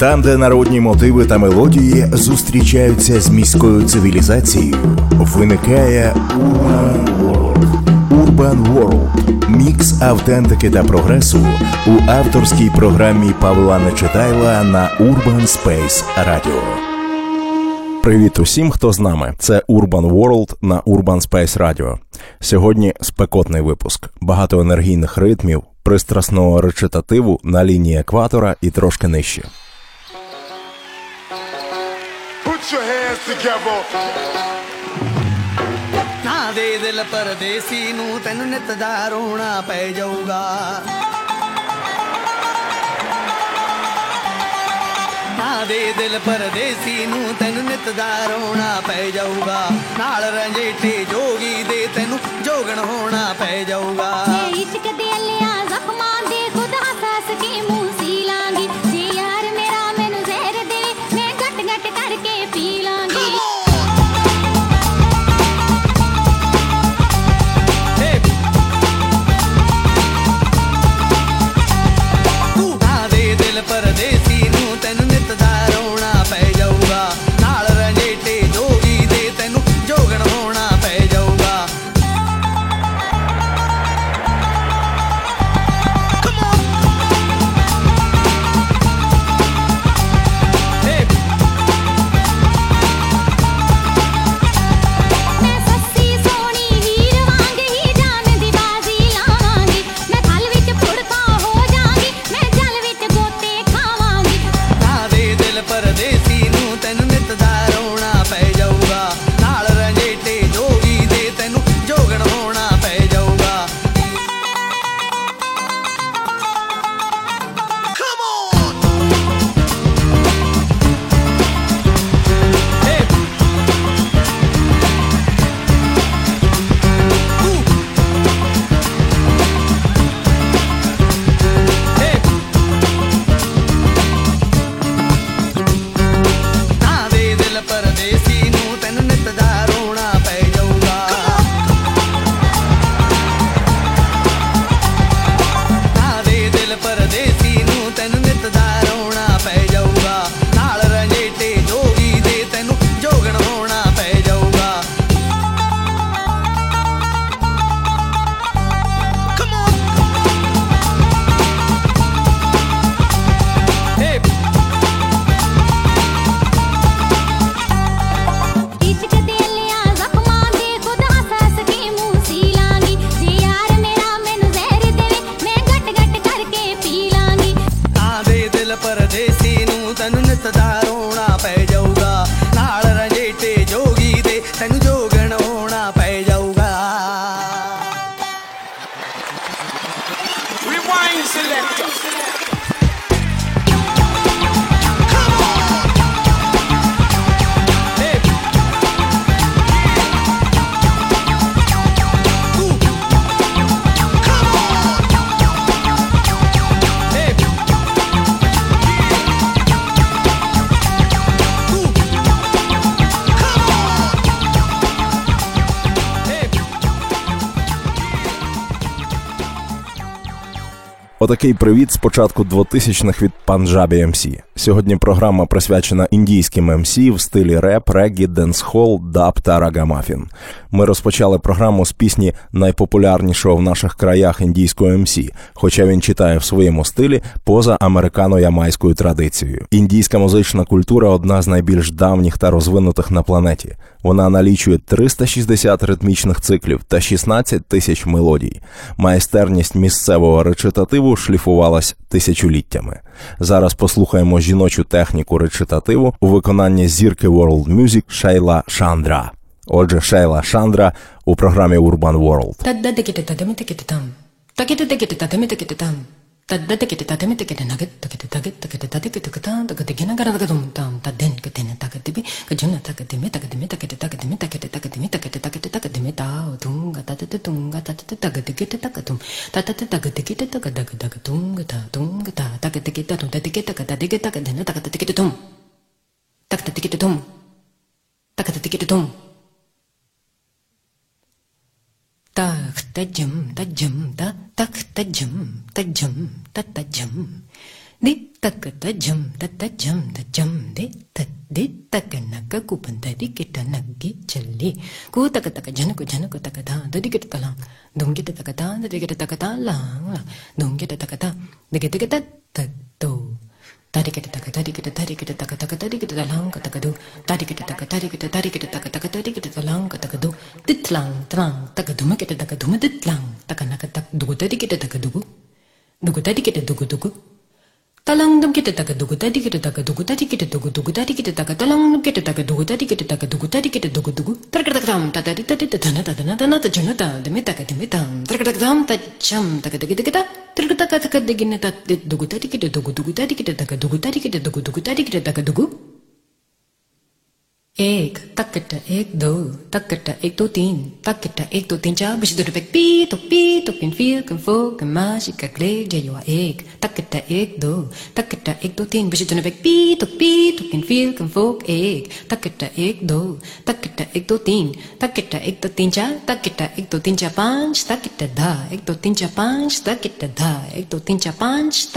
Там, де народні мотиви та мелодії зустрічаються з міською цивілізацією, виникає Urban World. Urban World – мікс автентики та прогресу у авторській програмі Павла Нечитайла на Urban Space Radio. Привіт усім, хто з нами. Це Urban World на Urban Space Radio. Сьогодні спекотний випуск, багато енергійних ритмів, пристрасного речитативу на лінії екватора і трошки нижче. Put your hands together. ਨਾ ਦੇ ਦਿਲ ਪਰਦੇਸੀ ਨੂੰ ਤੈਨੂੰ ਨਿਤ ਦਾ ਰੋਣਾ ਪੈ ਜਾਊਗਾ। ਨਾ ਦੇ ਦਿਲ ਪਰਦੇਸੀ ਨੂੰ ਤੈਨੂੰ ਨਿਤ ਦਾ ਰੋਣਾ ਪੈ ਜਾਊਗਾ। ਨਾਲ ਰੰਜੇਟੇ ਜੋਗੀ ਦੇ ਤੈਨੂੰ ਜੋਗਣ ਹੋਣਾ ਪੈ ਜਾਊਗਾ। ਜੇ ਇਸ਼ਕ ਦੇ ਅਲਿਆ ਜ਼ਖਮਾਂ Отакий привіт з початку 2000-х від Punjabi MC. Сьогодні програма присвячена індійським MC в стилі реп, регі, денсхол, даб та рагамафін. Ми розпочали програму з пісні найпопулярнішого в наших краях індійського MC, хоча він читає в своєму стилі поза американо-ямайською традицією. Індійська музична культура одна з найбільш давніх та розвинутих на планеті. Вона налічує 360 ритмічних циклів та 16 тисяч мелодій. Майстерність місцевого речитативу шліфувалась тисячоліттями. Зараз послухаємо жіночу техніку речитативу у виконанні зірки World Music Шейла Шандра. Отже, Шейла Шандра у програмі Urban World. だ、だてけて、だてめてけて、なげったけて、だげったけて、だてけて、くたんとかできながらだけども、たんた、でんけてね、たけてび、かじゅなたけて、めたけて、めたけて、たけて、めたけて、たけて、めたけて、たけて、たけて、めた、おどんが、たてて、どんが、たてて、たけて、けて、たかとん、たてて、たけて、けて、たか、たけ、たけ、どんが、た、どんが、た、たけて、けたとん、たてけたか、たてけたか、でな、たか、たてけて、どん。たか、たてけて、どん。たか、たてけて、どん。た、ふたじゅん、たじゅ、た、तख तजम तजम ततजम दि तक तजम ततजम तजम दे तत, दे तक नक कुपंतरि किट नग्गे चल्ले। को तक तक जनक जनक तक धा ददि किट तलां। दुम किट तक धा ददि किट तक ता लां दुम किट तक ता तो Tadi kita taka tadi kita tadi kita taka taka tadi kita talang kata kadu tadi kita taka tadi kita tadi kita taka taka tadi kita talang kata kadu titlang trang taka duma kita taka duma titlang taka naka tak dugu tadi kita taka dugu dugu tadi kita dugu dugu talang dum kita taka dugu tadi kita taka dugu tadi kita dugu dugu tadi kita taka talang dum kita taka dugu tadi kita taka dugu tadi kita dugu dugu terkata tam tata tata tata tana tata tana tana tata jana tata demi taka taka taka taka terkata taka degine tata dugu tadi kita dugu dugu tadi kita taka dugu tadi kita dugu dugu tadi kita taka dugu एक तकट एक दो तकट एक दो तीन तकट एक दो तीन चार बस दो पी तो पी तो पिन फिर कन फो कन माशी का क्ले जयो एक तकट एक दो तकट एक दो तीन बस दो पी तो पी तो पिन फिर कन फो एक तकट एक दो तकट एक दो तीन तकट एक दो तीन चार तकट एक दो तीन चार पाँच तकट धा एक दो तीन चार पाँच तकट धा एक दो तीन चार पाँच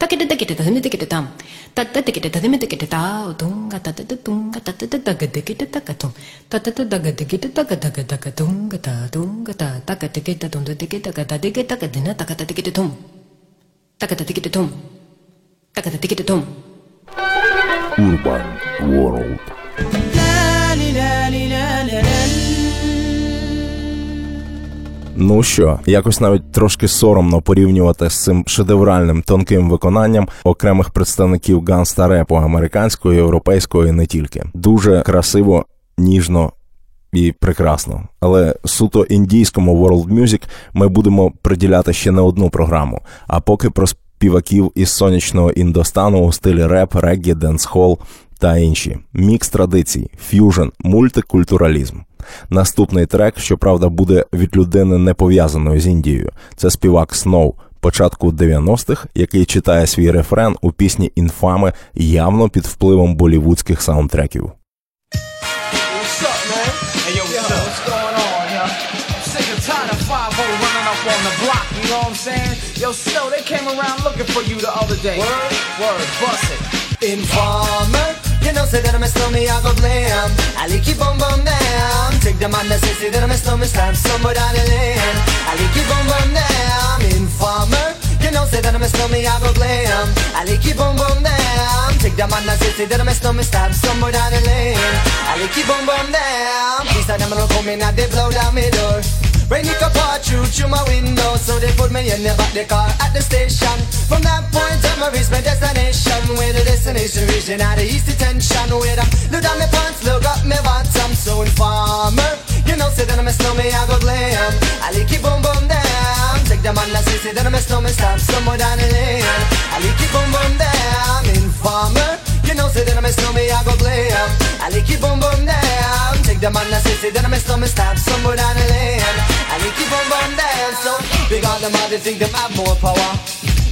तकट てたためてけてたん。たったてけてたためてけてたおどんがたたたどんがたたたたがでけてたかとん。たたたたがでけてたかたかたかどんがたどんがたたかてけたどんでけたかたでけたかでなたかたてけてとん。たかたてけてとん。たかたてけてとん。Urban World. Ну що, якось навіть трошки соромно порівнювати з цим шедевральним тонким виконанням окремих представників ганста репу американського, європейського і не тільки. Дуже красиво, ніжно і прекрасно. Але суто індійському World Music ми будемо приділяти ще не одну програму. А поки про співаків із сонячного індостану у стилі реп, реггі, денсхол та інші. Мікс традицій, ф'южн, мультикультуралізм. Наступний трек, щоправда, буде від людини не пов'язаної з Індією. Це співак Сноу, початку 90-х, який читає свій рефрен у пісні Informer явно під впливом болівудських саундтреків. Yo, what's, what's going on, yo? I'm sick and tired of 5 running up on the block, you know what I'm saying? Yo, Snow, they came around looking for you the other day. Word? Word, bust it. Informer, you know, say that I'm a snowman, I go blam. I like you boom boom down. Take the man that say, say that I'm a stamp somewhere down the lane. I like you boom boom down. Informer, you know, say that I'm a snowman, I go blam. I like you boom boom down. Take the man that say, say that I'm a snowman, stamp somewhere down the lane. I like you boom boom down. Please, I never come in and they blow down my door. Rain it up all through through my window So they put me in the back the car at the station. From that point on I reach my destination. Where the destination region at the east detention. Where I look down my pants, look up my bottom. So informer, you know say that I'm a snowman, I go glam. I like it boom boom down Take the man that say, say that I'm a snowman, stop somewhere down the lane. I like it boom boom down Informer, you know say that I'm a snowman, I go glam. I like it boom boom down Take the man that say, say that I'm a snowman, stop somewhere down the lane on them all, they think them have more power.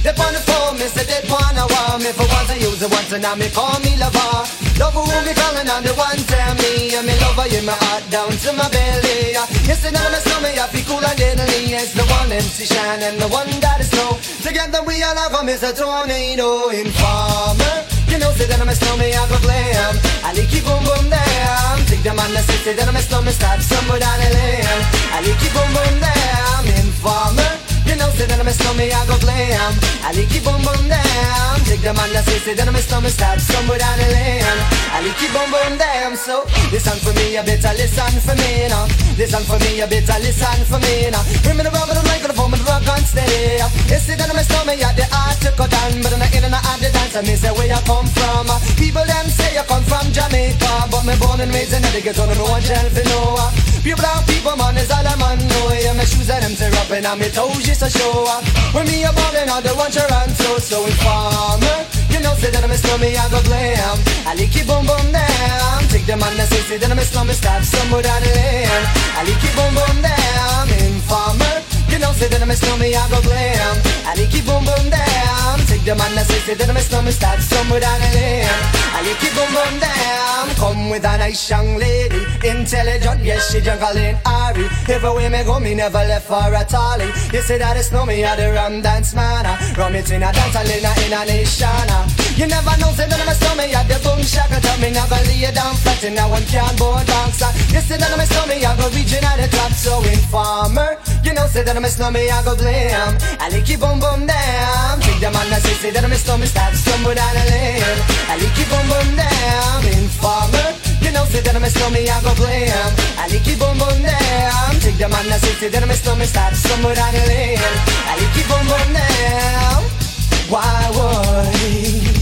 They on the phone, me say they wanna want me For once I use it once and now me call me lover. Love who me calling on the one tell me. And me lover in my heart down to my belly. Yes, and now my stomach I feel cool and deadly. It's the one MC Shine and the one that is snow. Together we all have a Mr. Tornado Informer. You know, say that I'm a snowman, I go glam. I like it boom boom down Take the man that say, say that I'm a snowman Stop somewhere down the lane. I like it boom boom down Informer you know, say that I'm a snowman, I go glam. I like it boom boom down Take the man that say, say that I'm a snowman Stop somewhere down the lane. I like it boom boom down So, listen for me, you better listen for me now Listen for me, you better listen for me now Bring me the rubber, the microphone, the rock on steady You say that I'm a snowman, yeah, the art to cut down But I'm not in and out the dance, me say where you come from. People them say you come from Jamaica But me born and raised in the ghetto, no one shall know Pure brown people, man, is all I'm on know Yeah, my shoes and them tear up and I'm toes just a show up When me a ballin', I don't want answer So informer, you know, say that I'm a slummy, I go glam. I like it boom boom down Take the man that say, say that I'm a slummy, stop somewhere down the lane I like it boom boom down Informer, you know, say that I'm a slummy, I go glam. I like it boom boom down down. Take the man that says it, me slow me start somewhere down the lane. I it boom boom down. Come with a nice young lady, intelligent, yes she jungle in Ari. Everywhere me go, me never left for a tally. You say that it's no me, I the rum dance man. ah. Rum it in a dance, I in a in a nation. You never know, say that me slow me, I the boom shaka. Tell me never lay down flat in a one can board bounce. ah. You say that me slow me, I go reaching at the top, so informer. You know, say that me slow me, I go blame. I like it boom boom down. Take the man that say, say that me slow me, start stumble down the lane. I like it boom boom down. Informer. You know, say that me slow me, I go blame. I like it boom boom down. Take the man that say, say that me slow me, start stumble down the lane. I like it boom boom down. Why would?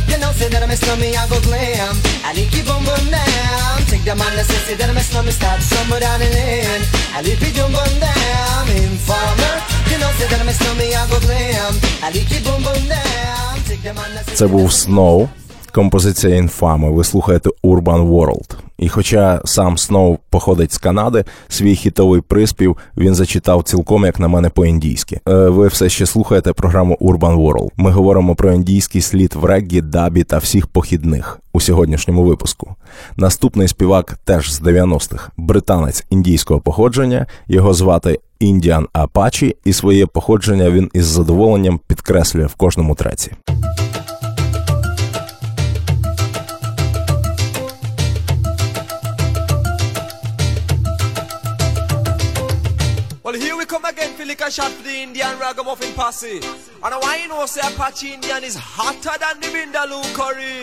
you know, say that I'm a slummy, I go glam. I like it boom boom down. Take the man that says, say that I'm a slummy, start somewhere down the lane. I like it boom boom down. Informer, you know, say that I'm a slummy, I go glam. I like it boom boom down. Take the man that says, Це був Snow, композиція інфами. Ви слухаєте Urban World. І хоча сам Сноу походить з Канади, свій хітовий приспів він зачитав цілком, як на мене, по-індійськи. Е, Ви все ще слухаєте програму Urban World. Ми говоримо про індійський слід в реггі, дабі та всіх похідних у сьогоднішньому випуску. Наступний співак теж з 90-х, британець індійського походження. Його звати Індіан Апачі, і своє походження він із задоволенням підкреслює в кожному треці. Lick a shot for the Indian ragamuffin posse. And why you know say Apache Indian is hotter than the Vindaloo curry.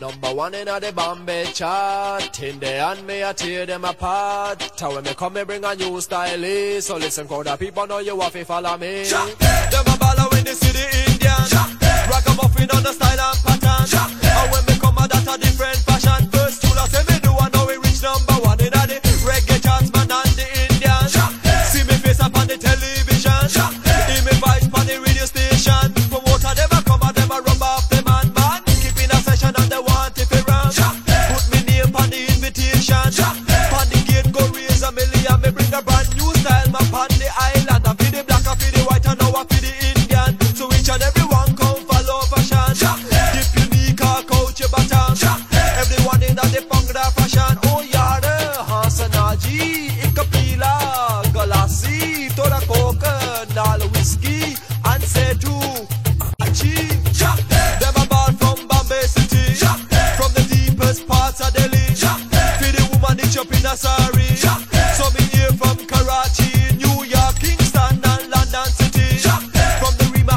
Number one in the Bombay chart. In the hand me I tear them apart. Tell when me come me bring a new style. So listen crowd of people know you have to follow me. Them a ball when they see the Indian. Ragamuffin on the style and pattern. And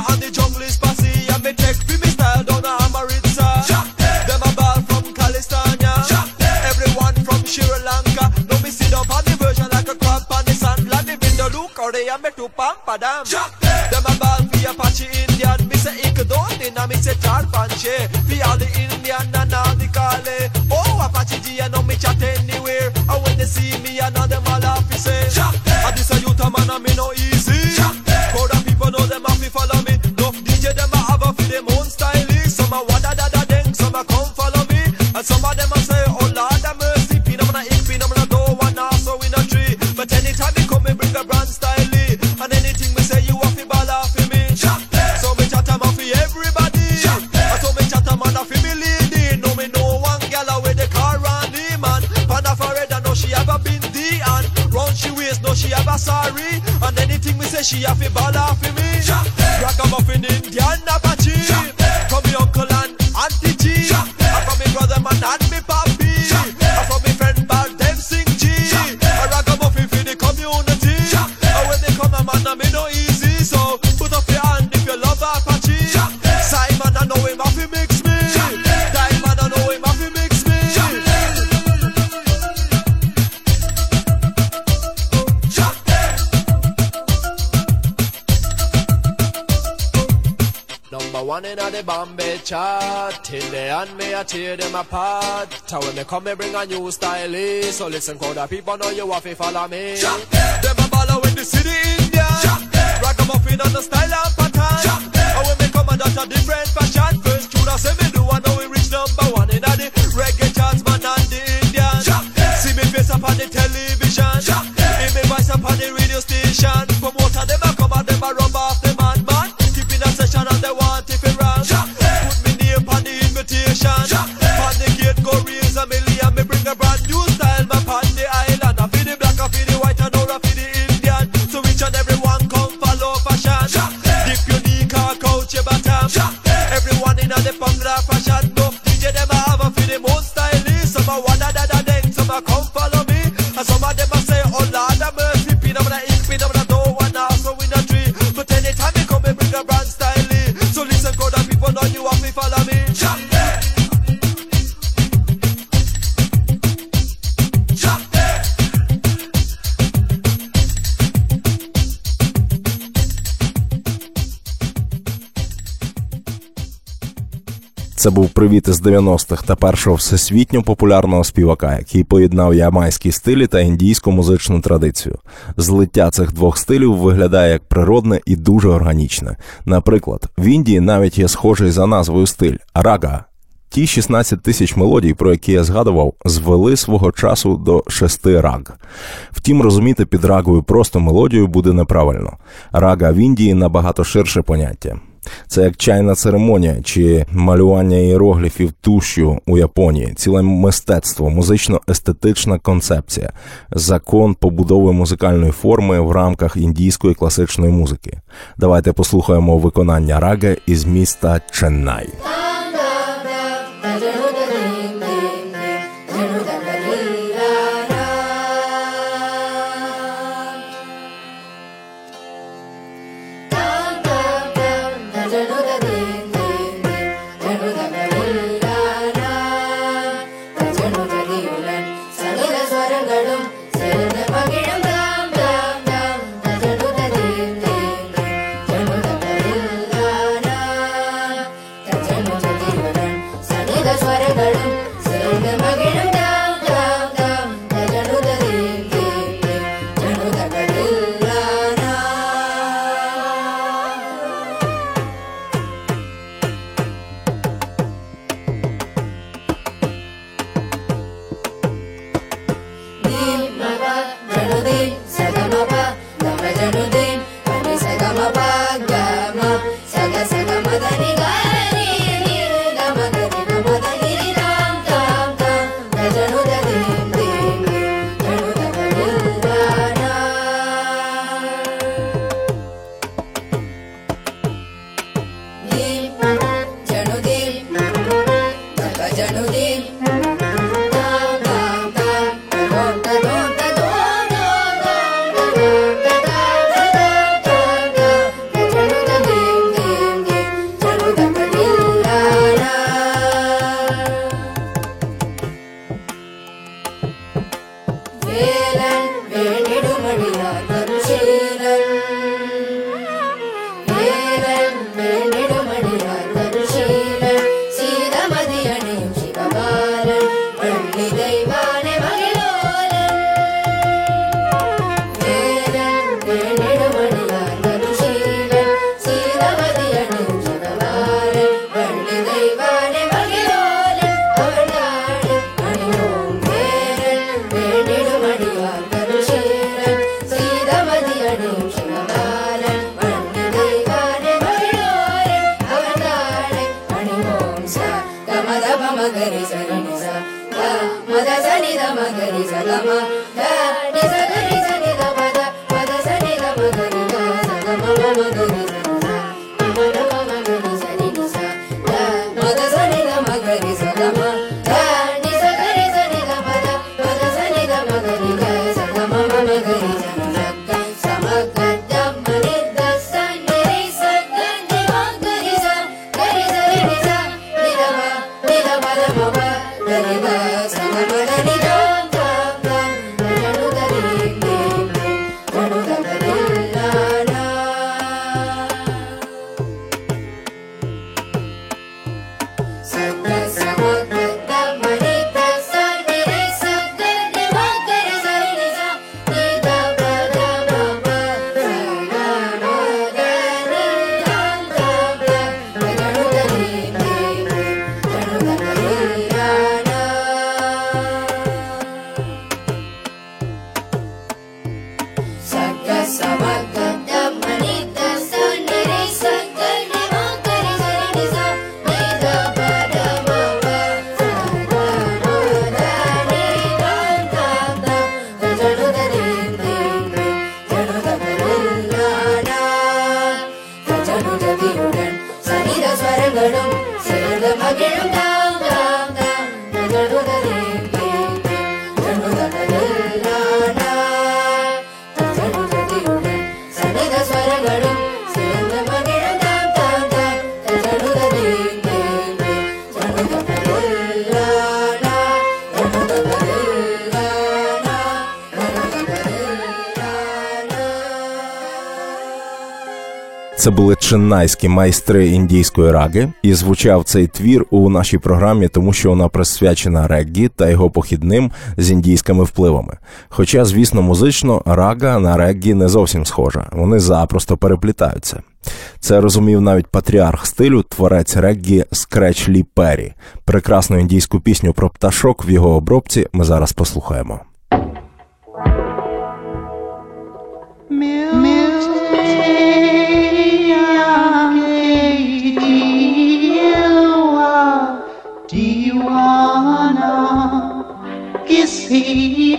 and the jungle is passy And me take for me style down to Amaritsa Them a ball from Calistania Everyone from Sri Lanka. Now me sit up on the version like a crab on the sand. Like the window look or they me to pampadam. Them a ball for Apache Indian. Me say Ikadon and me say Tarpanche For all the Indian the Bombay chart. Till the end me I tear them apart. Tell when me come me bring a new style. So listen, crowd of people know you have to follow me. Them a ball in the city India. Ragamuffin on the style and pattern. And when me come and that's a different fashion. First tune I say me do I know we reach number one in the reggae charts man and the Indian. See me face up on the television. Hear me voice up on the radio station. Promoter Це був привіт із 90-х та першого всесвітньо популярного співака, який поєднав ямайські стилі та індійську музичну традицію. Злиття цих двох стилів виглядає як природне і дуже органічне. Наприклад, в Індії навіть є схожий за назвою стиль рага. Ті 16 тисяч мелодій, про які я згадував, звели свого часу до шести раг. Втім, розуміти під рагою просто мелодію буде неправильно. Рага в Індії набагато ширше поняття. Це як чайна церемонія чи малювання іерогліфів тушю у Японії, ціле мистецтво, музично-естетична концепція, закон побудови музикальної форми в рамках індійської класичної музики. Давайте послухаємо виконання раги із міста Ченнай. Amen. algo de ti. Це були чинайські майстри індійської раги, і звучав цей твір у нашій програмі, тому що вона присвячена реггі та його похідним з індійськими впливами. Хоча, звісно, музично рага на реггі не зовсім схожа, вони запросто переплітаються. Це розумів навіть патріарх стилю, творець реггі Скреч Лі Перрі. Прекрасну індійську пісню про пташок в його обробці ми зараз послухаємо. is he?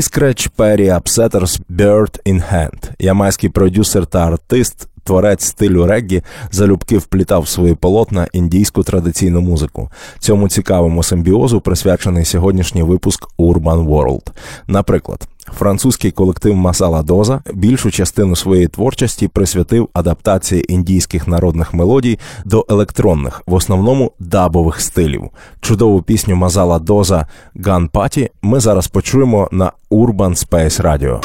Лі пері Апсетерс Bird in Hand. Ямайський продюсер та артист, творець стилю реггі, залюбки вплітав в свої полотна індійську традиційну музику. Цьому цікавому симбіозу присвячений сьогоднішній випуск Urban World. Наприклад, французький колектив Масала Доза більшу частину своєї творчості присвятив адаптації індійських народних мелодій до електронних, в основному дабових стилів. Чудову пісню Мазала Доза Ган Паті ми зараз почуємо на Urban Space Radio.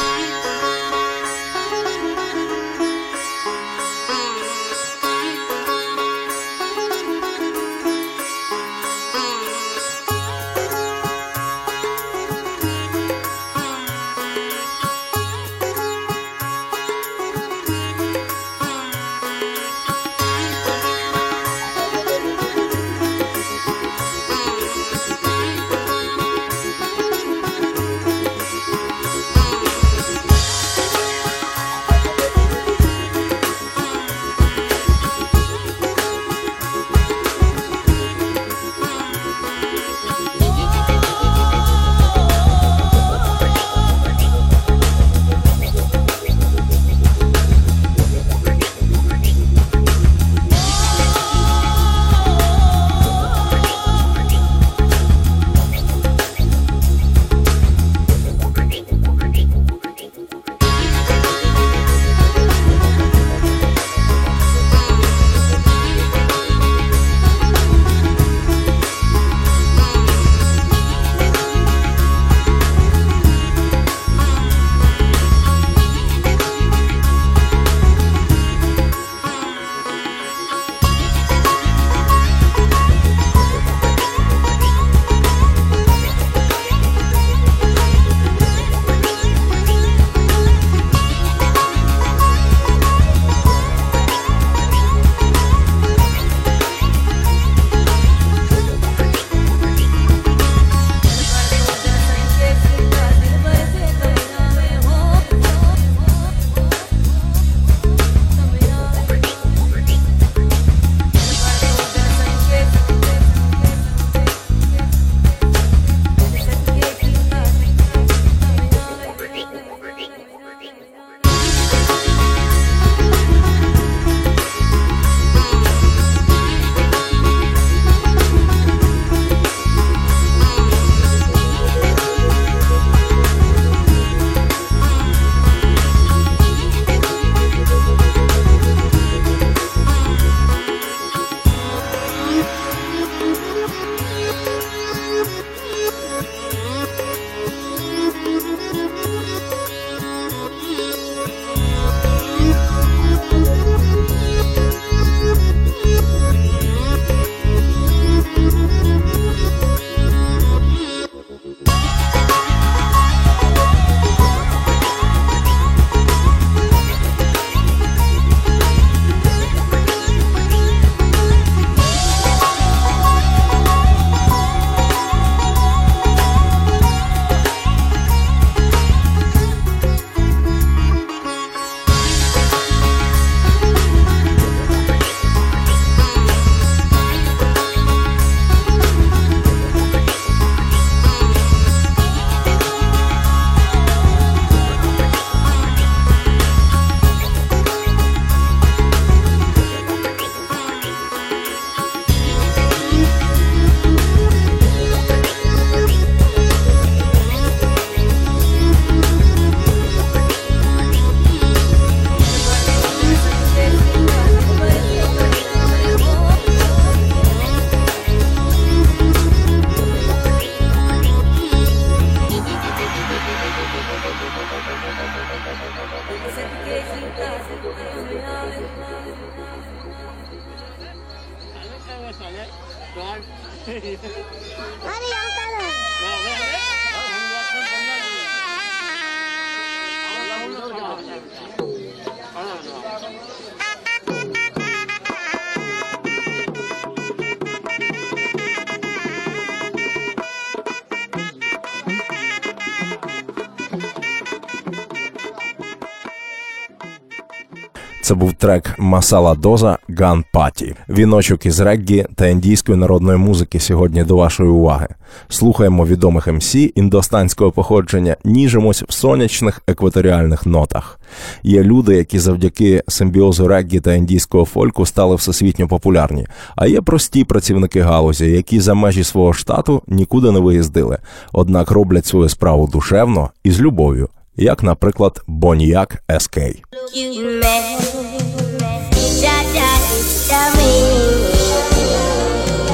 Трек Масала Доза Ган Паті. Віночок із реггі та індійської народної музики сьогодні до вашої уваги. Слухаємо відомих МС індостанського походження, ніжимось в сонячних екваторіальних нотах. Є люди, які завдяки симбіозу реггі та індійського фольку стали всесвітньо популярні. А є прості працівники галузі, які за межі свого штату нікуди не виїздили, однак роблять свою справу душевно і з любов'ю, як, наприклад, Боніяк СК.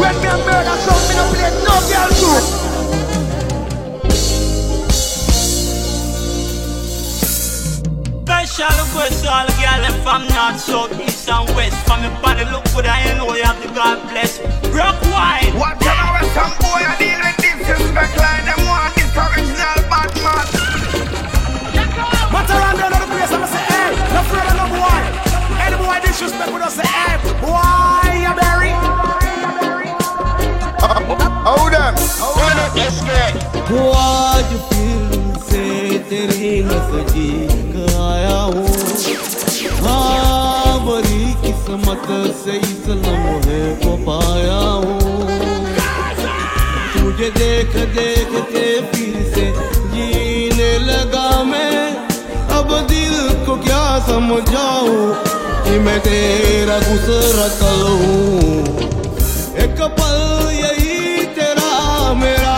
When me a murder sound, me no play no girl too. Special request to all the girls them from north, south, east and west. From your body look good, I know you have the God bless. Rock wine. What generation some boy I deal with disrespect like them want this original Batman. Matter disrespect, we don't say, hey, boy, you bury. Hold them. Hold them. Yes, वो आज फिर से तेरी नज़दीक आया हूँ हाँ बड़ी किस्मत से इस लम्हे को पाया हूँ तुझे देख देख के फिर से जीने लगा मैं अब दिल को क्या समझाऊं कि मैं तेरा गुजरत हूँ एक पल यही तेरा मेरा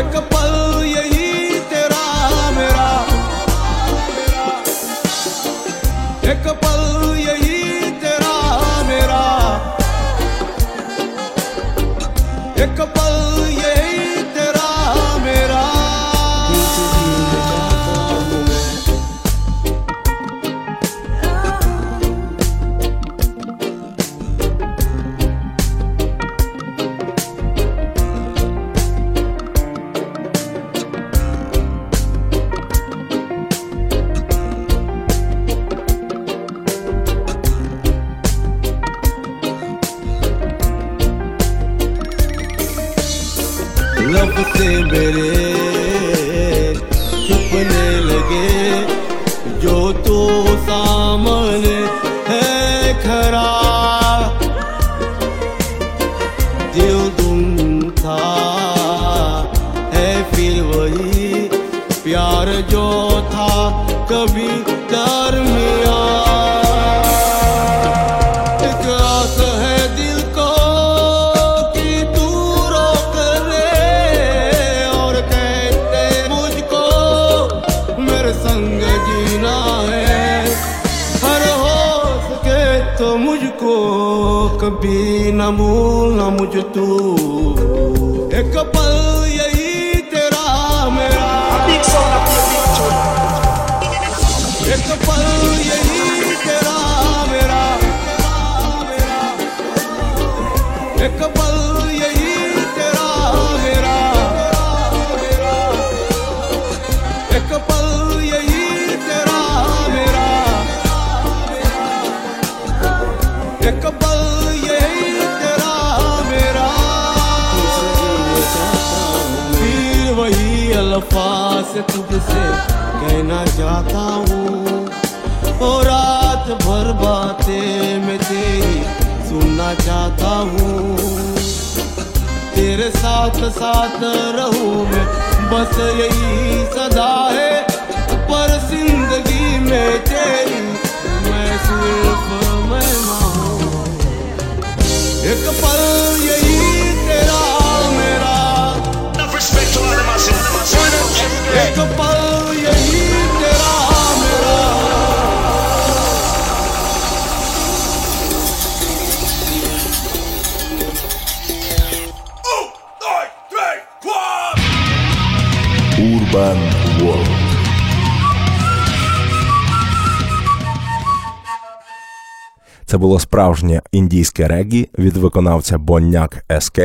एक पल कभी न भूलना मुझ तू से कहना चाहता हूँ। और रात भर बातें मैं तेरी सुनना चाहता हूँ। तेरे साथ साथ रहूँ मैं, बस यही सदा है। पर ज़िंदगी में तेरी मैं सिर्फ़ मैं हूँ एक पल यही Jacob. справжнє індійське регі від виконавця Боняк СК.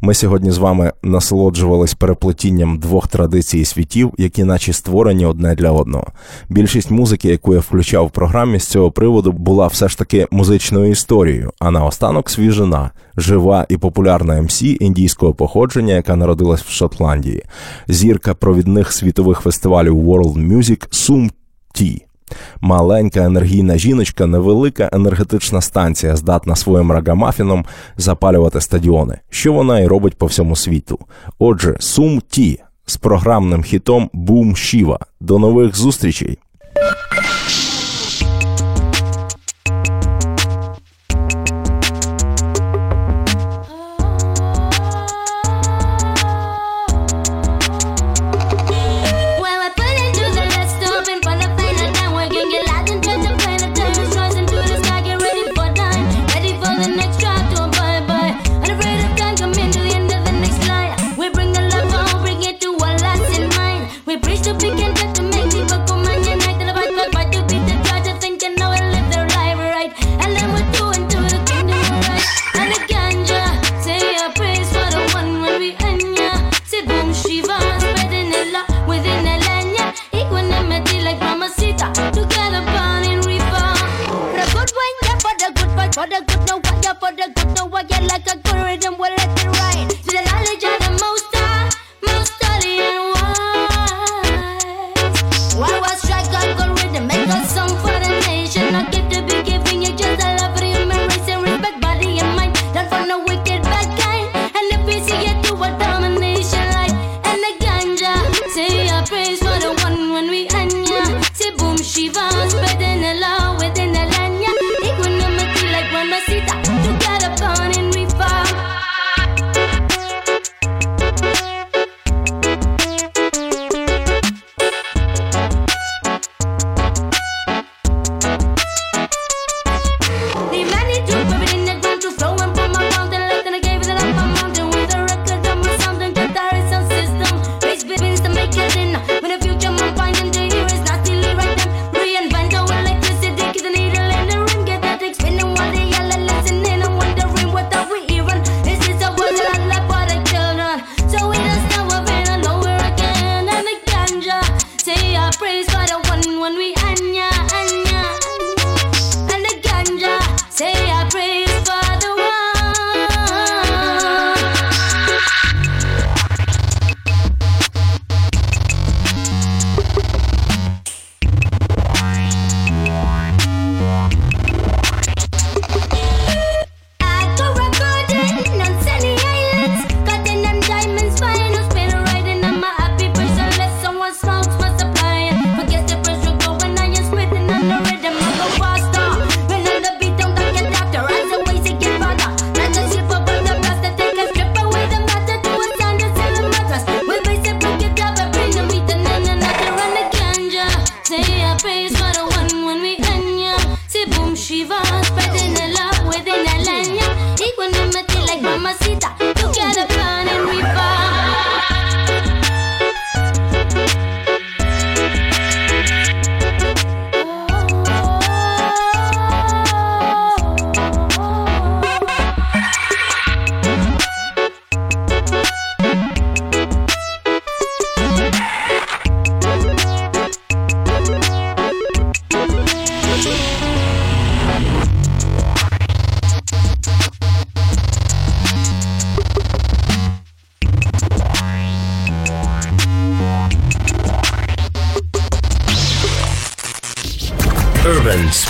Ми сьогодні з вами насолоджувались переплетінням двох традицій світів, які наче створені одне для одного. Більшість музики, яку я включав в програмі з цього приводу, була все ж таки музичною історією. А наостанок свіжина, жива і популярна ем МС індійського походження, яка народилась в Шотландії, зірка провідних світових фестивалів World Music Сум Ті. Маленька енергійна жіночка, невелика енергетична станція, здатна своїм рагамафіном запалювати стадіони, що вона і робить по всьому світу. Отже, Сум Ті з програмним хітом Бум Шіва. До нових зустрічей.